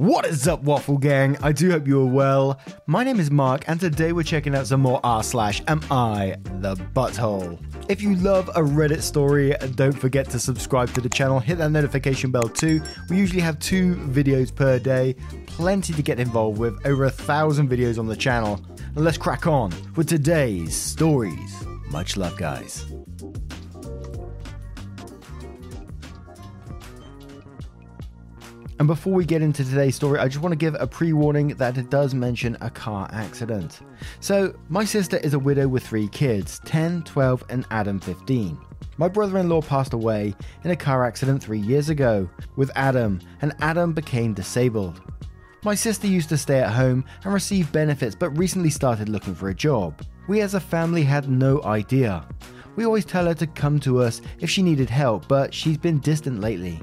What is up, Waffle Gang? I do hope you are well. My name is Mark, and today we're checking out some more r slash am I the butthole. If you love a Reddit story, don't forget to subscribe to the channel. Hit that notification bell too. We usually have two videos per day, plenty to get involved with. Over a thousand videos on the channel. And let's crack on with today's stories. Much love, guys. And before we get into today's story, I just want to give a pre warning that it does mention a car accident. So, my sister is a widow with three kids 10, 12, and Adam 15. My brother in law passed away in a car accident three years ago with Adam, and Adam became disabled. My sister used to stay at home and receive benefits, but recently started looking for a job. We as a family had no idea. We always tell her to come to us if she needed help, but she's been distant lately.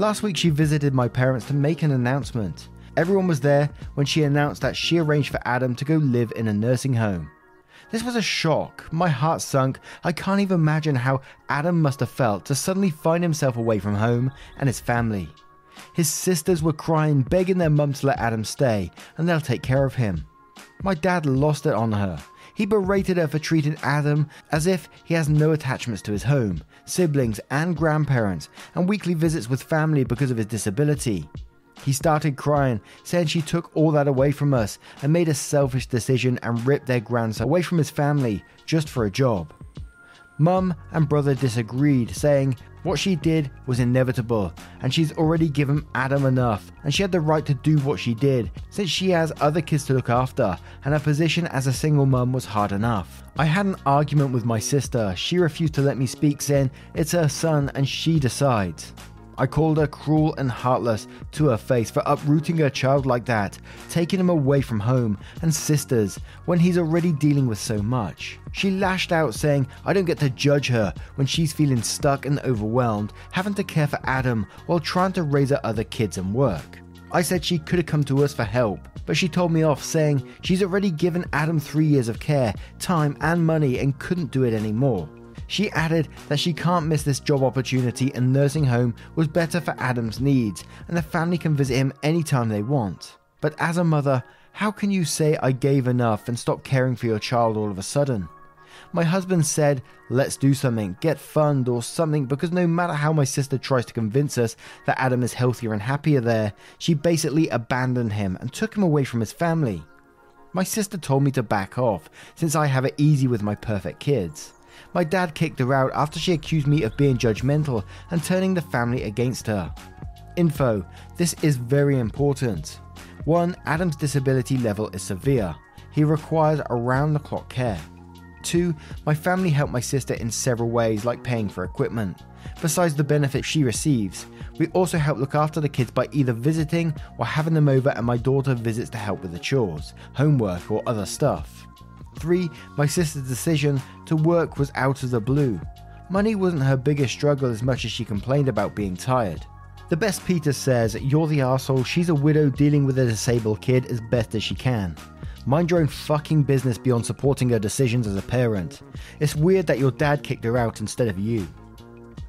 Last week, she visited my parents to make an announcement. Everyone was there when she announced that she arranged for Adam to go live in a nursing home. This was a shock. My heart sunk. I can't even imagine how Adam must have felt to suddenly find himself away from home and his family. His sisters were crying, begging their mum to let Adam stay, and they'll take care of him. My dad lost it on her. He berated her for treating Adam as if he has no attachments to his home, siblings, and grandparents, and weekly visits with family because of his disability. He started crying, saying she took all that away from us and made a selfish decision and ripped their grandson away from his family just for a job. Mum and brother disagreed, saying what she did was inevitable, and she's already given Adam enough, and she had the right to do what she did, since she has other kids to look after, and her position as a single mum was hard enough. I had an argument with my sister. She refused to let me speak, saying it's her son and she decides. I called her cruel and heartless to her face for uprooting her child like that, taking him away from home and sisters when he's already dealing with so much. She lashed out, saying, I don't get to judge her when she's feeling stuck and overwhelmed, having to care for Adam while trying to raise her other kids and work. I said she could have come to us for help, but she told me off, saying she's already given Adam three years of care, time, and money and couldn't do it anymore. She added that she can't miss this job opportunity and nursing home was better for Adam's needs, and the family can visit him anytime they want. But as a mother, how can you say I gave enough and stop caring for your child all of a sudden? My husband said, let's do something, get fund or something, because no matter how my sister tries to convince us that Adam is healthier and happier there, she basically abandoned him and took him away from his family. My sister told me to back off, since I have it easy with my perfect kids. My dad kicked her out after she accused me of being judgmental and turning the family against her. Info this is very important. 1. Adam's disability level is severe. He requires around the clock care. 2. My family helped my sister in several ways, like paying for equipment. Besides the benefits she receives, we also help look after the kids by either visiting or having them over, and my daughter visits to help with the chores, homework, or other stuff. 3. My sister's decision to work was out of the blue. Money wasn't her biggest struggle as much as she complained about being tired. The best Peter says, You're the asshole, she's a widow dealing with a disabled kid as best as she can. Mind your own fucking business beyond supporting her decisions as a parent. It's weird that your dad kicked her out instead of you.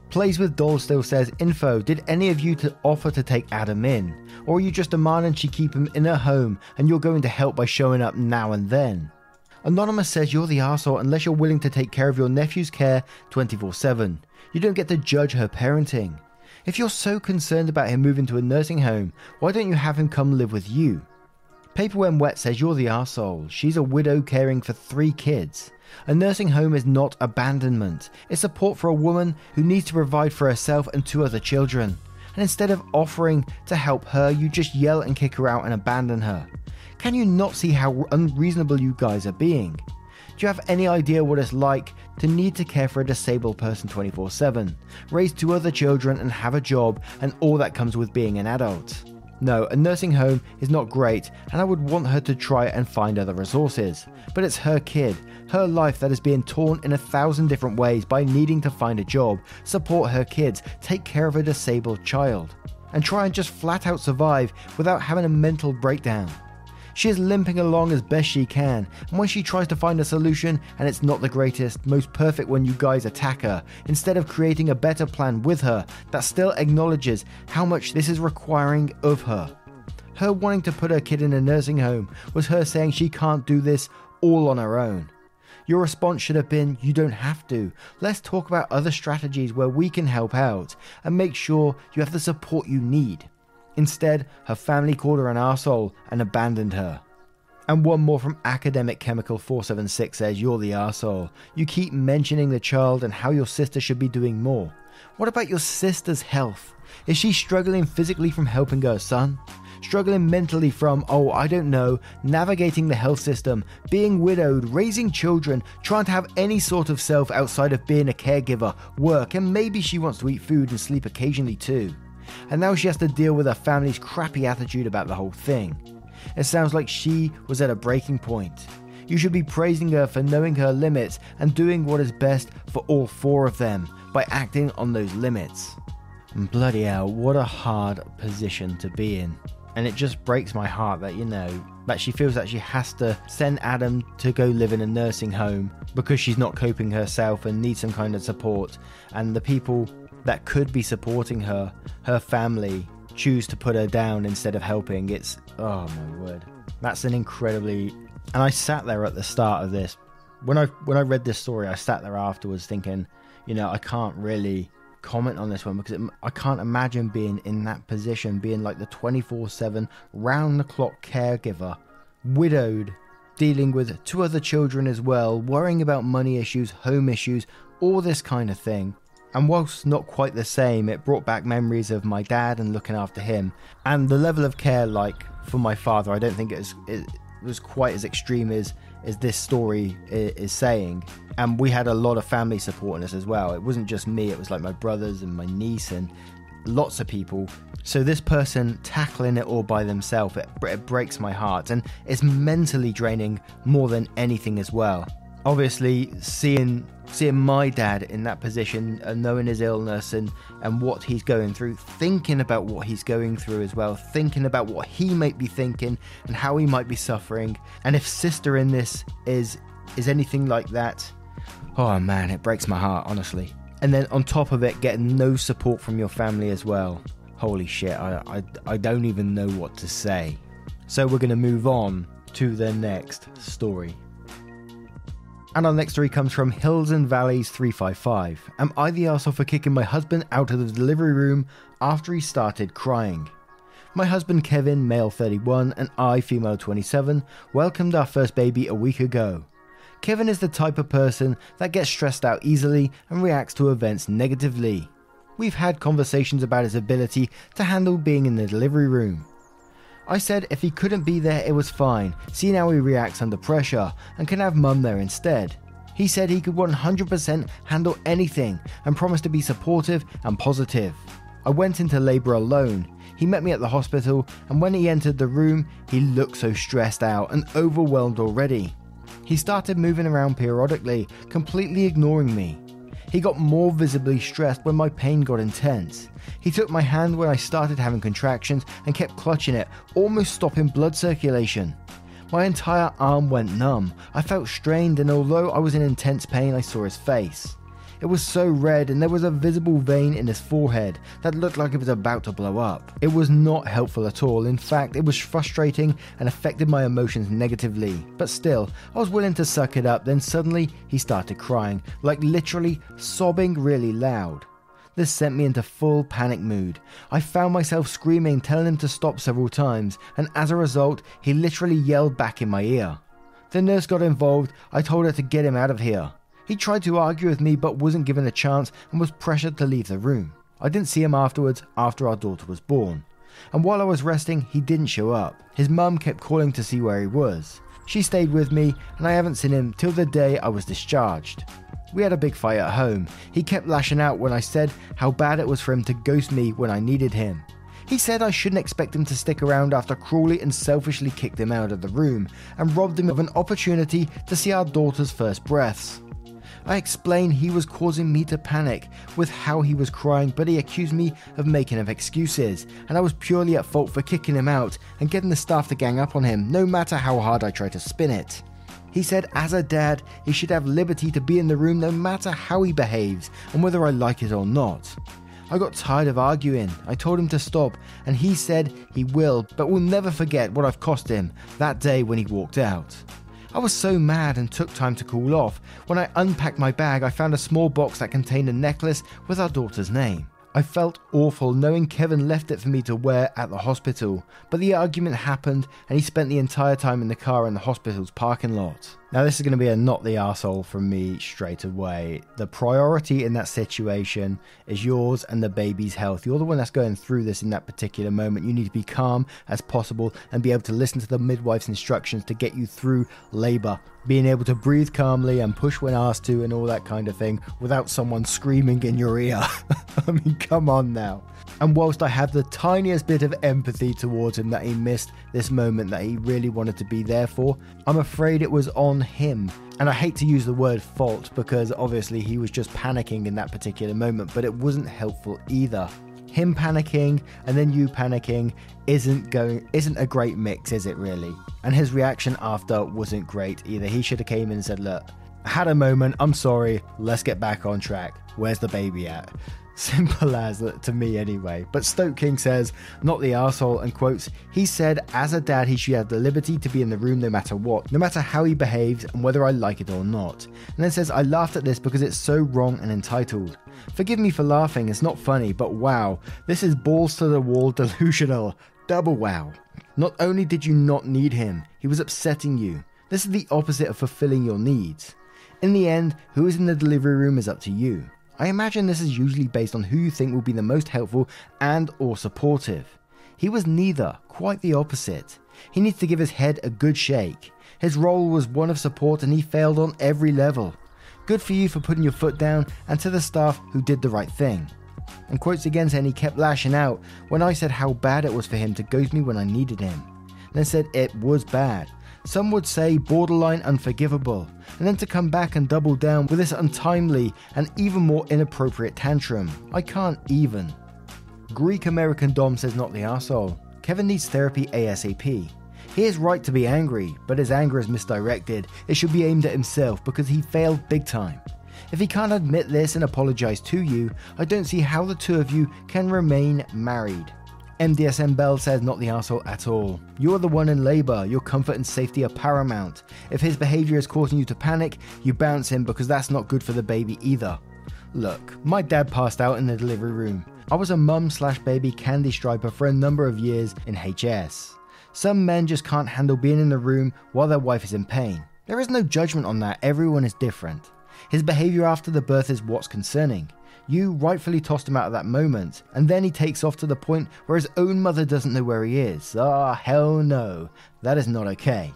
Plays with Doll still says, Info, did any of you to offer to take Adam in? Or are you just demanding she keep him in her home and you're going to help by showing up now and then? Anonymous says you're the asshole unless you're willing to take care of your nephew's care 24 7. You don't get to judge her parenting. If you're so concerned about him moving to a nursing home, why don't you have him come live with you? Paper When Wet says you're the asshole. She's a widow caring for three kids. A nursing home is not abandonment, it's support for a woman who needs to provide for herself and two other children. And instead of offering to help her, you just yell and kick her out and abandon her. Can you not see how unreasonable you guys are being? Do you have any idea what it's like to need to care for a disabled person 24 7, raise two other children, and have a job, and all that comes with being an adult. No, a nursing home is not great, and I would want her to try and find other resources. But it's her kid, her life that is being torn in a thousand different ways by needing to find a job, support her kids, take care of a disabled child, and try and just flat out survive without having a mental breakdown. She is limping along as best she can, and when she tries to find a solution and it's not the greatest, most perfect when you guys attack her, instead of creating a better plan with her that still acknowledges how much this is requiring of her. Her wanting to put her kid in a nursing home was her saying she can't do this all on her own. Your response should have been, You don't have to. Let's talk about other strategies where we can help out and make sure you have the support you need. Instead, her family called her an arsehole and abandoned her. And one more from Academic Chemical 476 says, You're the arsehole. You keep mentioning the child and how your sister should be doing more. What about your sister's health? Is she struggling physically from helping her son? Struggling mentally from, oh, I don't know, navigating the health system, being widowed, raising children, trying to have any sort of self outside of being a caregiver, work, and maybe she wants to eat food and sleep occasionally too and now she has to deal with her family's crappy attitude about the whole thing. It sounds like she was at a breaking point. You should be praising her for knowing her limits and doing what is best for all four of them by acting on those limits. Bloody hell, what a hard position to be in. And it just breaks my heart that, you know, that she feels that she has to send Adam to go live in a nursing home because she's not coping herself and needs some kind of support. And the people that could be supporting her, her family, choose to put her down instead of helping. It's, oh my word. That's an incredibly. And I sat there at the start of this. When I when I read this story, I sat there afterwards thinking, you know, I can't really comment on this one because it, I can't imagine being in that position, being like the 24 7 round the clock caregiver, widowed, dealing with two other children as well, worrying about money issues, home issues, all this kind of thing. And whilst not quite the same, it brought back memories of my dad and looking after him. And the level of care, like for my father, I don't think it was, it was quite as extreme as, as this story is saying. And we had a lot of family supporting us as well. It wasn't just me, it was like my brothers and my niece and lots of people. So this person tackling it all by themselves, it, it breaks my heart. And it's mentally draining more than anything as well. Obviously, seeing seeing my dad in that position and knowing his illness and and what he's going through thinking about what he's going through as well thinking about what he might be thinking and how he might be suffering. And if sister in this is is anything like that oh man it breaks my heart honestly. And then on top of it getting no support from your family as well. Holy shit i i, I don't even know what to say. So we're going to move on to the next story and our next story comes from Hills and Valleys 355. Am I the asshole for kicking my husband out of the delivery room after he started crying? My husband Kevin, male 31, and I, female 27, welcomed our first baby a week ago. Kevin is the type of person that gets stressed out easily and reacts to events negatively. We've had conversations about his ability to handle being in the delivery room. I said if he couldn't be there, it was fine, seeing how he reacts under pressure, and can have mum there instead. He said he could 100% handle anything and promised to be supportive and positive. I went into labour alone. He met me at the hospital, and when he entered the room, he looked so stressed out and overwhelmed already. He started moving around periodically, completely ignoring me. He got more visibly stressed when my pain got intense. He took my hand when I started having contractions and kept clutching it, almost stopping blood circulation. My entire arm went numb. I felt strained, and although I was in intense pain, I saw his face. It was so red, and there was a visible vein in his forehead that looked like it was about to blow up. It was not helpful at all. In fact, it was frustrating and affected my emotions negatively. But still, I was willing to suck it up. Then suddenly, he started crying, like literally sobbing really loud. This sent me into full panic mood. I found myself screaming, telling him to stop several times, and as a result, he literally yelled back in my ear. The nurse got involved. I told her to get him out of here. He tried to argue with me but wasn't given a chance and was pressured to leave the room. I didn't see him afterwards after our daughter was born. And while I was resting, he didn't show up. His mum kept calling to see where he was. She stayed with me, and I haven't seen him till the day I was discharged. We had a big fight at home. He kept lashing out when I said how bad it was for him to ghost me when I needed him. He said I shouldn't expect him to stick around after cruelly and selfishly kicked him out of the room and robbed him of an opportunity to see our daughter's first breaths. I explained he was causing me to panic with how he was crying, but he accused me of making of excuses, and I was purely at fault for kicking him out and getting the staff to gang up on him, no matter how hard I tried to spin it. He said, as a dad, he should have liberty to be in the room no matter how he behaves and whether I like it or not. I got tired of arguing. I told him to stop, and he said he will, but will never forget what I've cost him that day when he walked out. I was so mad and took time to cool off. When I unpacked my bag, I found a small box that contained a necklace with our daughter's name. I felt awful knowing Kevin left it for me to wear at the hospital, but the argument happened and he spent the entire time in the car in the hospital's parking lot. Now, this is going to be a not the asshole from me straight away. The priority in that situation is yours and the baby's health. You're the one that's going through this in that particular moment. You need to be calm as possible and be able to listen to the midwife's instructions to get you through labor. Being able to breathe calmly and push when asked to and all that kind of thing without someone screaming in your ear. I mean, come on now. And whilst I have the tiniest bit of empathy towards him that he missed this moment that he really wanted to be there for, I'm afraid it was on him. And I hate to use the word fault because obviously he was just panicking in that particular moment, but it wasn't helpful either. Him panicking and then you panicking isn't going isn't a great mix, is it really? And his reaction after wasn't great either. He should have came in and said, "Look, I had a moment. I'm sorry. Let's get back on track. Where's the baby at?" Simple as to me, anyway. But Stoke King says, not the asshole, and quotes, He said, as a dad, he should have the liberty to be in the room no matter what, no matter how he behaves and whether I like it or not. And then says, I laughed at this because it's so wrong and entitled. Forgive me for laughing, it's not funny, but wow, this is balls to the wall delusional. Double wow. Not only did you not need him, he was upsetting you. This is the opposite of fulfilling your needs. In the end, who is in the delivery room is up to you. I imagine this is usually based on who you think will be the most helpful and or supportive. He was neither, quite the opposite. He needs to give his head a good shake. His role was one of support and he failed on every level. Good for you for putting your foot down and to the staff who did the right thing. And quotes again saying he kept lashing out when I said how bad it was for him to ghost me when I needed him. Then said it was bad, some would say borderline unforgivable, and then to come back and double down with this untimely and even more inappropriate tantrum. I can't even. Greek American Dom says not the asshole. Kevin needs therapy ASAP. He is right to be angry, but his anger is misdirected. It should be aimed at himself because he failed big time. If he can't admit this and apologize to you, I don't see how the two of you can remain married. MDSM Bell says not the asshole at all. You're the one in labour, your comfort and safety are paramount. If his behaviour is causing you to panic, you bounce him because that's not good for the baby either. Look, my dad passed out in the delivery room. I was a mum slash baby candy striper for a number of years in HS. Some men just can't handle being in the room while their wife is in pain. There is no judgment on that, everyone is different. His behaviour after the birth is what's concerning. You rightfully tossed him out at that moment, and then he takes off to the point where his own mother doesn't know where he is. Ah, hell no. That is not okay.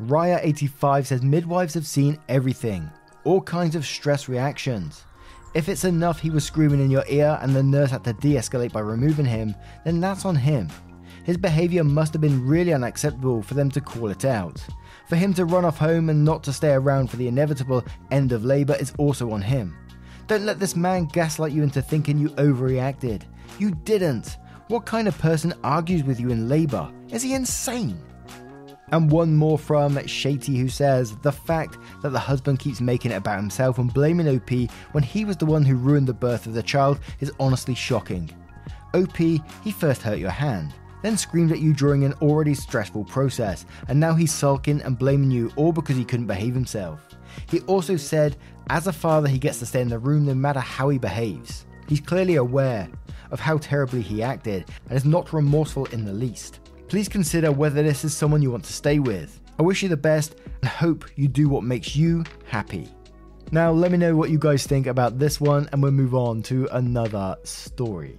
Raya85 says midwives have seen everything, all kinds of stress reactions. If it's enough he was screaming in your ear and the nurse had to de escalate by removing him, then that's on him. His behaviour must have been really unacceptable for them to call it out. For him to run off home and not to stay around for the inevitable end of labour is also on him. Don't let this man gaslight you into thinking you overreacted. You didn't. What kind of person argues with you in labour? Is he insane? And one more from Shady who says the fact that the husband keeps making it about himself and blaming OP when he was the one who ruined the birth of the child is honestly shocking. OP, he first hurt your hand, then screamed at you during an already stressful process, and now he's sulking and blaming you all because he couldn't behave himself. He also said, as a father, he gets to stay in the room no matter how he behaves. He's clearly aware of how terribly he acted and is not remorseful in the least. Please consider whether this is someone you want to stay with. I wish you the best and hope you do what makes you happy. Now, let me know what you guys think about this one, and we'll move on to another story.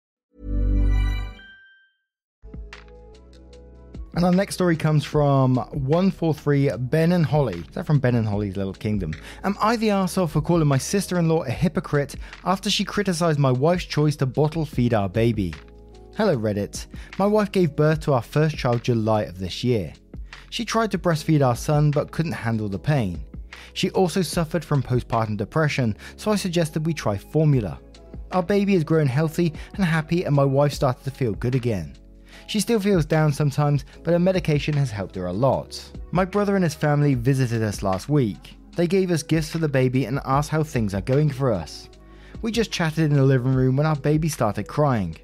And our next story comes from 143 Ben and Holly. Is that from Ben and Holly's Little Kingdom? Am I the arsehole for calling my sister in law a hypocrite after she criticised my wife's choice to bottle feed our baby? Hello, Reddit. My wife gave birth to our first child July of this year. She tried to breastfeed our son but couldn't handle the pain. She also suffered from postpartum depression, so I suggested we try formula. Our baby has grown healthy and happy, and my wife started to feel good again. She still feels down sometimes, but her medication has helped her a lot. My brother and his family visited us last week. They gave us gifts for the baby and asked how things are going for us. We just chatted in the living room when our baby started crying.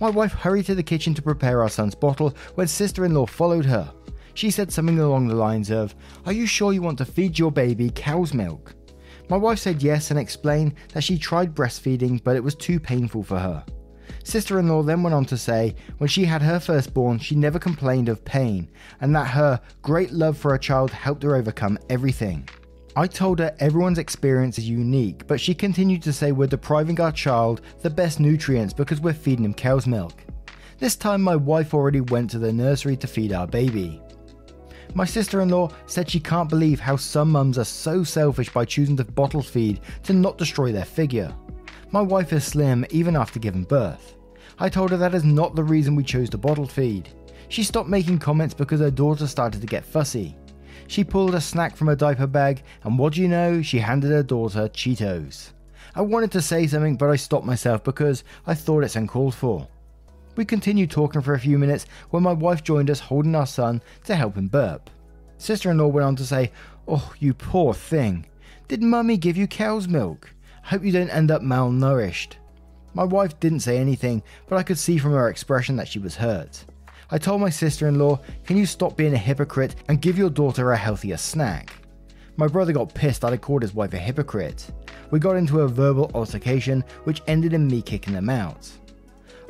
My wife hurried to the kitchen to prepare our son's bottle when sister in law followed her. She said something along the lines of, Are you sure you want to feed your baby cow's milk? My wife said yes and explained that she tried breastfeeding but it was too painful for her. Sister in law then went on to say when she had her firstborn, she never complained of pain, and that her great love for her child helped her overcome everything. I told her everyone's experience is unique, but she continued to say we're depriving our child the best nutrients because we're feeding him cow's milk. This time, my wife already went to the nursery to feed our baby. My sister in law said she can't believe how some mums are so selfish by choosing to bottle feed to not destroy their figure. My wife is slim even after giving birth. I told her that is not the reason we chose to bottle feed. She stopped making comments because her daughter started to get fussy. She pulled a snack from her diaper bag, and what do you know? She handed her daughter Cheetos. I wanted to say something, but I stopped myself because I thought it's uncalled for. We continued talking for a few minutes when my wife joined us holding our son to help him burp. Sister in law went on to say, Oh, you poor thing. Did mummy give you cow's milk? Hope you don't end up malnourished. My wife didn't say anything, but I could see from her expression that she was hurt. I told my sister in law, Can you stop being a hypocrite and give your daughter a healthier snack? My brother got pissed that I called his wife a hypocrite. We got into a verbal altercation, which ended in me kicking them out.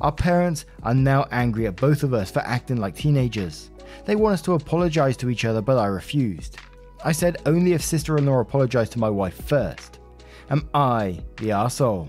Our parents are now angry at both of us for acting like teenagers. They want us to apologize to each other, but I refused. I said only if sister in law apologized to my wife first. Am I the arsehole?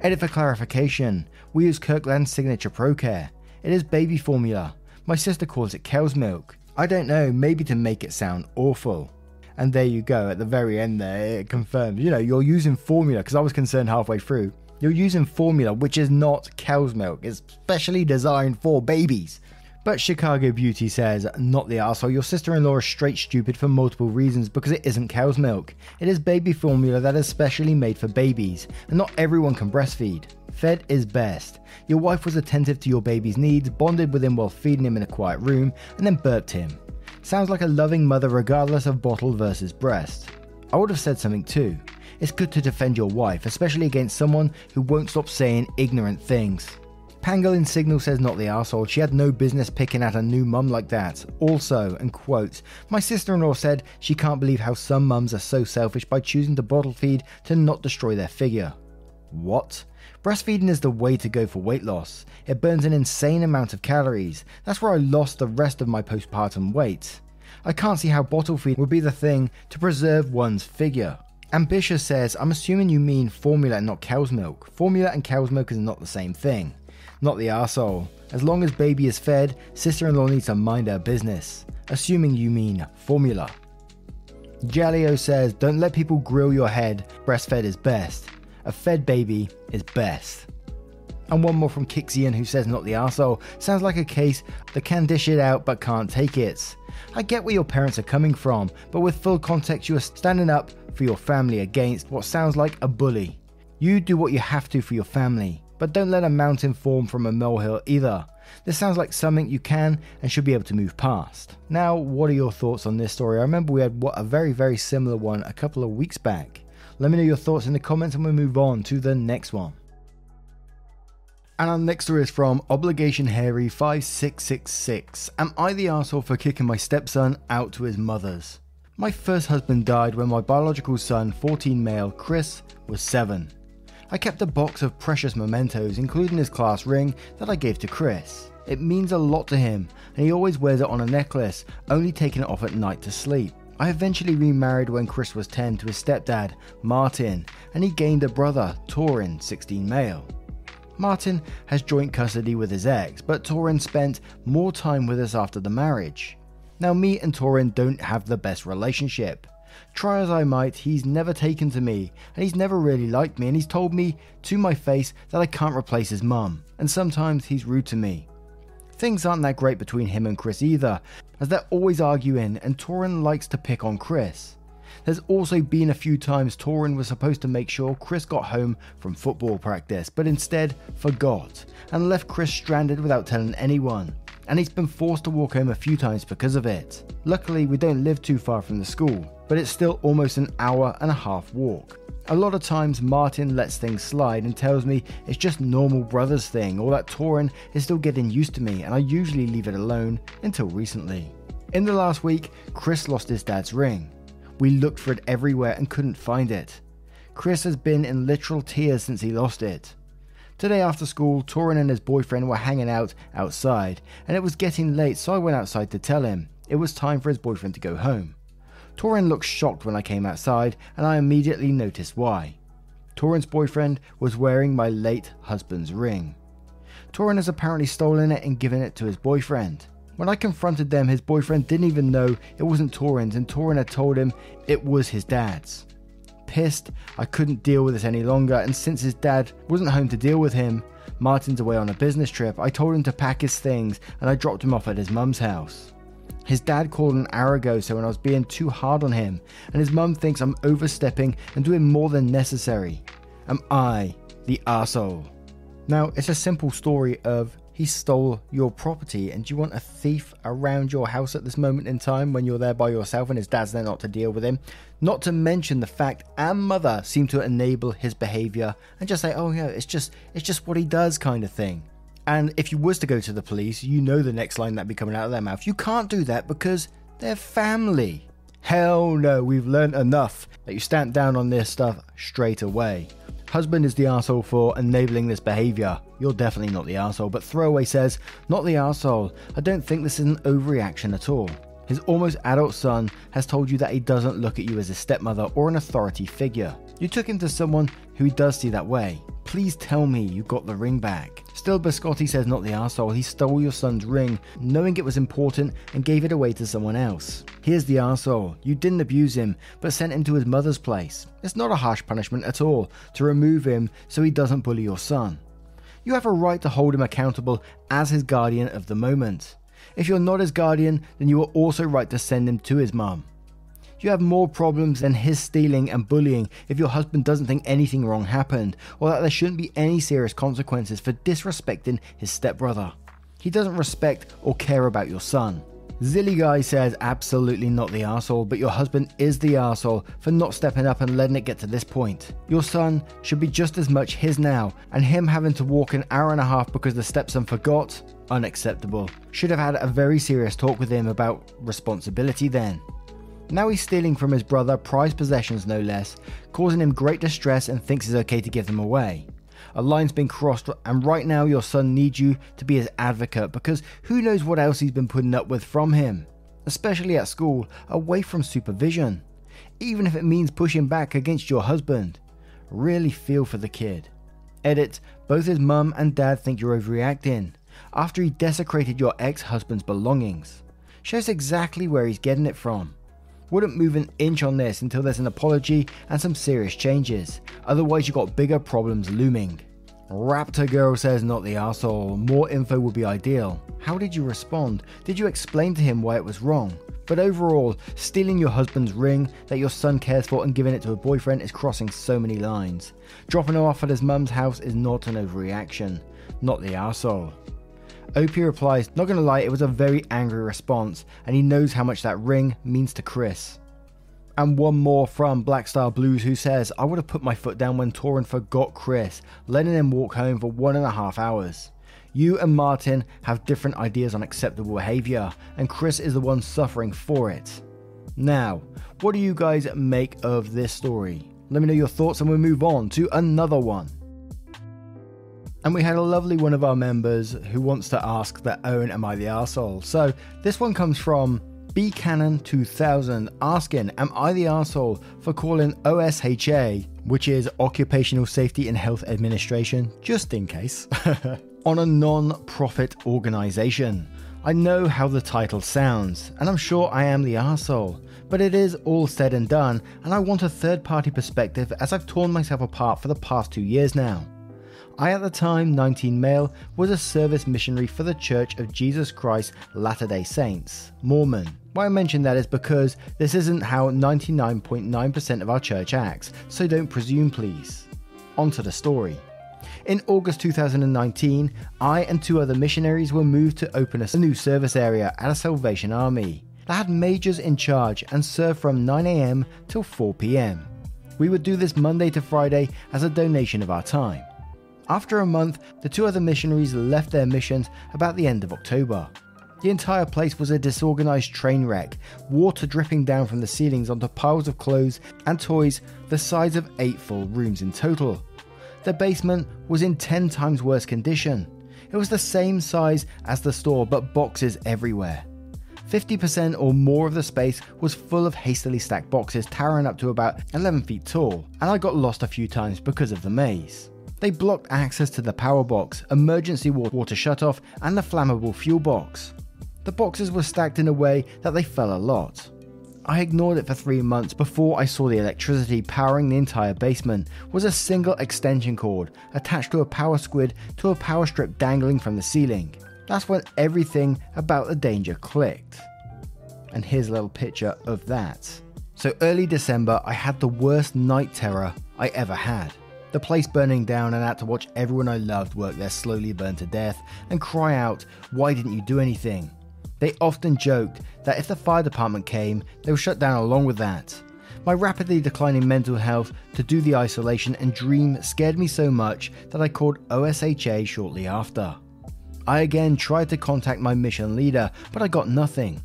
Edit for clarification. We use Kirkland's signature Pro Care. It is baby formula. My sister calls it cow's milk. I don't know, maybe to make it sound awful. And there you go, at the very end there, it confirms, you know, you're using formula, because I was concerned halfway through. You're using formula, which is not cow's milk. It's specially designed for babies. But Chicago Beauty says, not the asshole. Your sister in law is straight stupid for multiple reasons because it isn't cow's milk. It is baby formula that is specially made for babies, and not everyone can breastfeed. Fed is best. Your wife was attentive to your baby's needs, bonded with him while feeding him in a quiet room, and then burped him. Sounds like a loving mother regardless of bottle versus breast. I would have said something too. It's good to defend your wife, especially against someone who won't stop saying ignorant things. Pangolin Signal says not the asshole. She had no business picking at a new mum like that. Also, and quote, my sister-in-law said she can't believe how some mums are so selfish by choosing to bottle feed to not destroy their figure. What? Breastfeeding is the way to go for weight loss. It burns an insane amount of calories. That's where I lost the rest of my postpartum weight. I can't see how bottle feed would be the thing to preserve one's figure. Ambitious says, I'm assuming you mean formula and not cow's milk. Formula and cow's milk is not the same thing not the asshole. As long as baby is fed, sister in law needs to mind her business. Assuming you mean formula. Jalio says, Don't let people grill your head. Breastfed is best. A fed baby is best. And one more from Kixian who says not the arsehole. Sounds like a case that can dish it out but can't take it. I get where your parents are coming from, but with full context, you are standing up for your family against what sounds like a bully. You do what you have to for your family, but don't let a mountain form from a molehill either. This sounds like something you can and should be able to move past. Now, what are your thoughts on this story? I remember we had a very, very similar one a couple of weeks back. Let me know your thoughts in the comments and we'll move on to the next one. And our next story is from Obligation Harry 5666. Am I the asshole for kicking my stepson out to his mother's? My first husband died when my biological son, 14 male, Chris, was 7. I kept a box of precious mementos, including his class ring, that I gave to Chris. It means a lot to him, and he always wears it on a necklace, only taking it off at night to sleep. I eventually remarried when Chris was 10 to his stepdad, Martin, and he gained a brother, Torin, 16 male. Martin has joint custody with his ex, but Torin spent more time with us after the marriage. Now, me and Torin don't have the best relationship. Try as I might, he's never taken to me, and he's never really liked me, and he's told me to my face that I can't replace his mum, and sometimes he's rude to me. Things aren't that great between him and Chris either, as they're always arguing, and Torin likes to pick on Chris. There's also been a few times Torin was supposed to make sure Chris got home from football practice, but instead forgot and left Chris stranded without telling anyone. And he's been forced to walk home a few times because of it. Luckily, we don't live too far from the school, but it's still almost an hour and a half walk. A lot of times, Martin lets things slide and tells me it's just normal brothers thing, or that Torin is still getting used to me, and I usually leave it alone until recently. In the last week, Chris lost his dad's ring. We looked for it everywhere and couldn't find it. Chris has been in literal tears since he lost it. Today after school, Torin and his boyfriend were hanging out outside, and it was getting late, so I went outside to tell him it was time for his boyfriend to go home. Torin looked shocked when I came outside, and I immediately noticed why. Torin's boyfriend was wearing my late husband's ring. Torin has apparently stolen it and given it to his boyfriend. When I confronted them, his boyfriend didn't even know it wasn't Torin's, and Torin had told him it was his dad's. Pissed, I couldn't deal with this any longer, and since his dad wasn't home to deal with him, Martin's away on a business trip, I told him to pack his things and I dropped him off at his mum's house. His dad called an hour ago, so when I was being too hard on him, and his mum thinks I'm overstepping and doing more than necessary. Am I the asshole? Now, it's a simple story of he stole your property, and do you want a thief around your house at this moment in time when you're there by yourself and his dad's there not to deal with him? Not to mention the fact and mother seem to enable his behavior and just say, "Oh yeah, it's just it's just what he does," kind of thing. And if you was to go to the police, you know the next line that'd be coming out of their mouth. You can't do that because they're family. Hell no, we've learned enough that you stamp down on this stuff straight away. Husband is the asshole for enabling this behavior. You're definitely not the asshole, but Throwaway says, Not the asshole. I don't think this is an overreaction at all. His almost adult son has told you that he doesn't look at you as a stepmother or an authority figure. You took him to someone who he does see that way. Please tell me you got the ring back. Still, Biscotti says not the asshole. He stole your son's ring, knowing it was important, and gave it away to someone else. Here's the asshole. You didn't abuse him, but sent him to his mother's place. It's not a harsh punishment at all to remove him so he doesn't bully your son. You have a right to hold him accountable as his guardian of the moment. If you're not his guardian, then you are also right to send him to his mum. You have more problems than his stealing and bullying if your husband doesn't think anything wrong happened, or that there shouldn't be any serious consequences for disrespecting his stepbrother. He doesn't respect or care about your son. Zilly Guy says absolutely not the asshole, but your husband is the asshole for not stepping up and letting it get to this point. Your son should be just as much his now, and him having to walk an hour and a half because the stepson forgot? Unacceptable. Should have had a very serious talk with him about responsibility then. Now he's stealing from his brother prized possessions, no less, causing him great distress and thinks it's okay to give them away. A line's been crossed, and right now your son needs you to be his advocate because who knows what else he's been putting up with from him, especially at school, away from supervision. Even if it means pushing back against your husband. Really feel for the kid. Edit, both his mum and dad think you're overreacting after he desecrated your ex husband's belongings. Shows exactly where he's getting it from. Wouldn't move an inch on this until there's an apology and some serious changes, otherwise, you've got bigger problems looming. Raptor Girl says not the asshole. More info would be ideal. How did you respond? Did you explain to him why it was wrong? But overall, stealing your husband's ring that your son cares for and giving it to a boyfriend is crossing so many lines. Dropping him off at his mum's house is not an overreaction. Not the asshole. Opie replies, Not gonna lie, it was a very angry response, and he knows how much that ring means to Chris. And one more from Black Star Blues who says, I would have put my foot down when Torin forgot Chris, letting him walk home for one and a half hours. You and Martin have different ideas on acceptable behaviour, and Chris is the one suffering for it. Now, what do you guys make of this story? Let me know your thoughts and we'll move on to another one. And we had a lovely one of our members who wants to ask their own am I the arsehole? So this one comes from B Cannon 2000 asking, Am I the asshole for calling OSHA, which is Occupational Safety and Health Administration, just in case, on a non profit organization? I know how the title sounds, and I'm sure I am the asshole, but it is all said and done, and I want a third party perspective as I've torn myself apart for the past two years now. I, at the time 19 male, was a service missionary for the Church of Jesus Christ Latter day Saints, Mormon. Why I mention that is because this isn't how 99.9% of our church acts, so don't presume please. On to the story. In August 2019, I and two other missionaries were moved to open a new service area at a Salvation Army that had majors in charge and served from 9am till 4pm. We would do this Monday to Friday as a donation of our time. After a month, the two other missionaries left their missions about the end of October. The entire place was a disorganized train wreck, water dripping down from the ceilings onto piles of clothes and toys the size of eight full rooms in total. The basement was in 10 times worse condition. It was the same size as the store, but boxes everywhere. 50% or more of the space was full of hastily stacked boxes towering up to about 11 feet tall, and I got lost a few times because of the maze. They blocked access to the power box, emergency water shutoff, and the flammable fuel box. The boxes were stacked in a way that they fell a lot. I ignored it for three months before I saw the electricity powering the entire basement was a single extension cord attached to a power squid to a power strip dangling from the ceiling. That's when everything about the danger clicked. And here's a little picture of that. So early December, I had the worst night terror I ever had. The place burning down and I had to watch everyone I loved work there slowly burn to death and cry out, Why didn't you do anything? They often joked that if the fire department came, they would shut down along with that. My rapidly declining mental health to do the isolation and dream scared me so much that I called OSHA shortly after. I again tried to contact my mission leader, but I got nothing.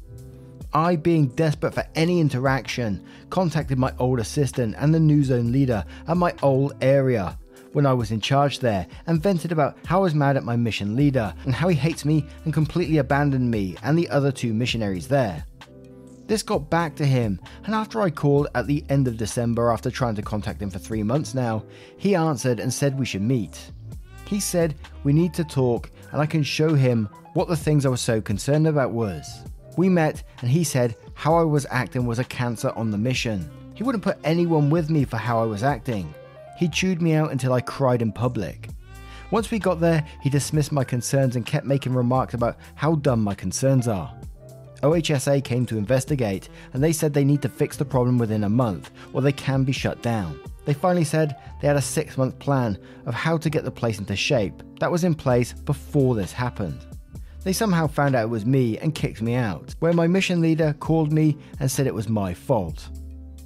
I, being desperate for any interaction, contacted my old assistant and the new zone leader at my old area when I was in charge there and vented about how I was mad at my mission leader and how he hates me and completely abandoned me and the other two missionaries there. This got back to him, and after I called at the end of December after trying to contact him for three months now, he answered and said we should meet. He said we need to talk and I can show him what the things I was so concerned about was. We met and he said how I was acting was a cancer on the mission. He wouldn't put anyone with me for how I was acting. He chewed me out until I cried in public. Once we got there, he dismissed my concerns and kept making remarks about how dumb my concerns are. OHSA came to investigate and they said they need to fix the problem within a month or they can be shut down. They finally said they had a six month plan of how to get the place into shape that was in place before this happened. They somehow found out it was me and kicked me out, where my mission leader called me and said it was my fault.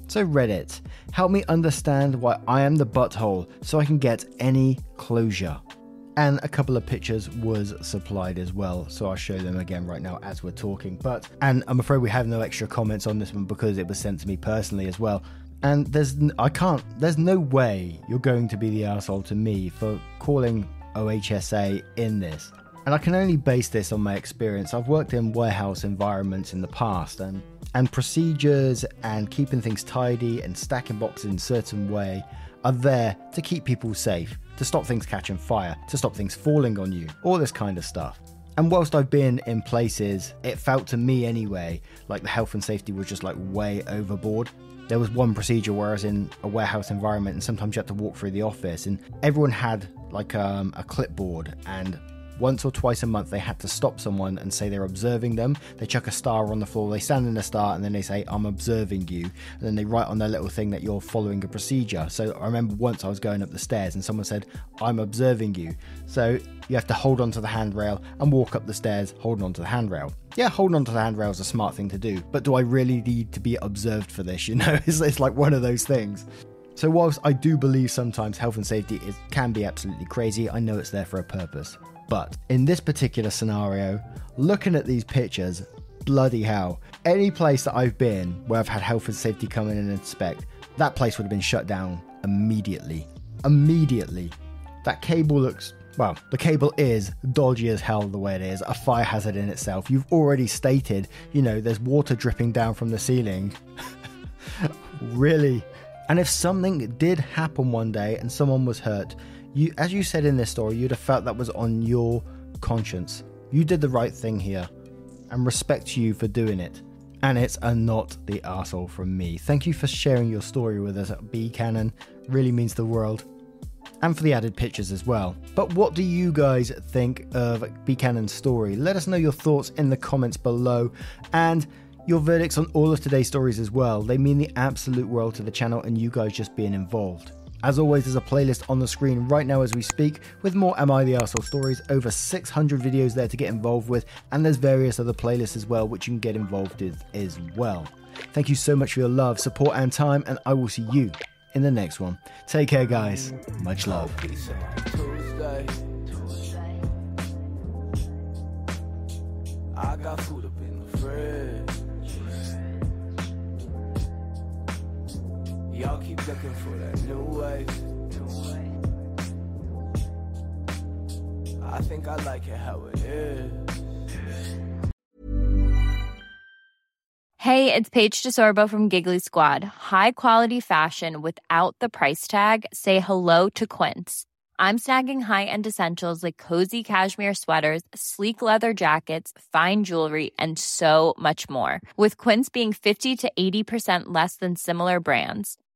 So, Reddit, help me understand why I am the butthole so I can get any closure. And a couple of pictures was supplied as well, so I'll show them again right now as we're talking. But, and I'm afraid we have no extra comments on this one because it was sent to me personally as well. And there's, I can't, there's no way you're going to be the asshole to me for calling OHSA in this. And I can only base this on my experience. I've worked in warehouse environments in the past, and and procedures and keeping things tidy and stacking boxes in a certain way are there to keep people safe, to stop things catching fire, to stop things falling on you, all this kind of stuff. And whilst I've been in places, it felt to me anyway like the health and safety was just like way overboard. there was one procedure where I was in a warehouse environment and sometimes you had to walk through the office and everyone had like um, a clipboard and once or twice a month they had to stop someone and say they're observing them. They chuck a star on the floor, they stand in a star, and then they say, I'm observing you. And then they write on their little thing that you're following a procedure. So I remember once I was going up the stairs and someone said, I'm observing you. So you have to hold onto the handrail and walk up the stairs holding onto the handrail. Yeah, holding onto the handrail is a smart thing to do, but do I really need to be observed for this? You know, it's, it's like one of those things. So whilst I do believe sometimes health and safety is, can be absolutely crazy, I know it's there for a purpose. But in this particular scenario, looking at these pictures, bloody hell, any place that I've been where I've had health and safety come in and inspect, that place would have been shut down immediately. Immediately. That cable looks, well, the cable is dodgy as hell the way it is, a fire hazard in itself. You've already stated, you know, there's water dripping down from the ceiling. really? And if something did happen one day and someone was hurt, you, as you said in this story, you'd have felt that was on your conscience. You did the right thing here, and respect you for doing it. And it's a not the asshole from me. Thank you for sharing your story with us at B Cannon. Really means the world. And for the added pictures as well. But what do you guys think of B Cannon's story? Let us know your thoughts in the comments below. And your verdicts on all of today's stories as well. They mean the absolute world to the channel and you guys just being involved. As always, there's a playlist on the screen right now as we speak with more Am I the Arsehole stories, over 600 videos there to get involved with, and there's various other playlists as well which you can get involved with as well. Thank you so much for your love, support, and time, and I will see you in the next one. Take care, guys. Much love. I got food up in the fridge. Y'all keep looking for that new way. I think I like it how it is. Hey, it's Paige DeSorbo from Giggly Squad. High quality fashion without the price tag. Say hello to Quince. I'm snagging high-end essentials like cozy cashmere sweaters, sleek leather jackets, fine jewelry, and so much more. With Quince being 50 to 80% less than similar brands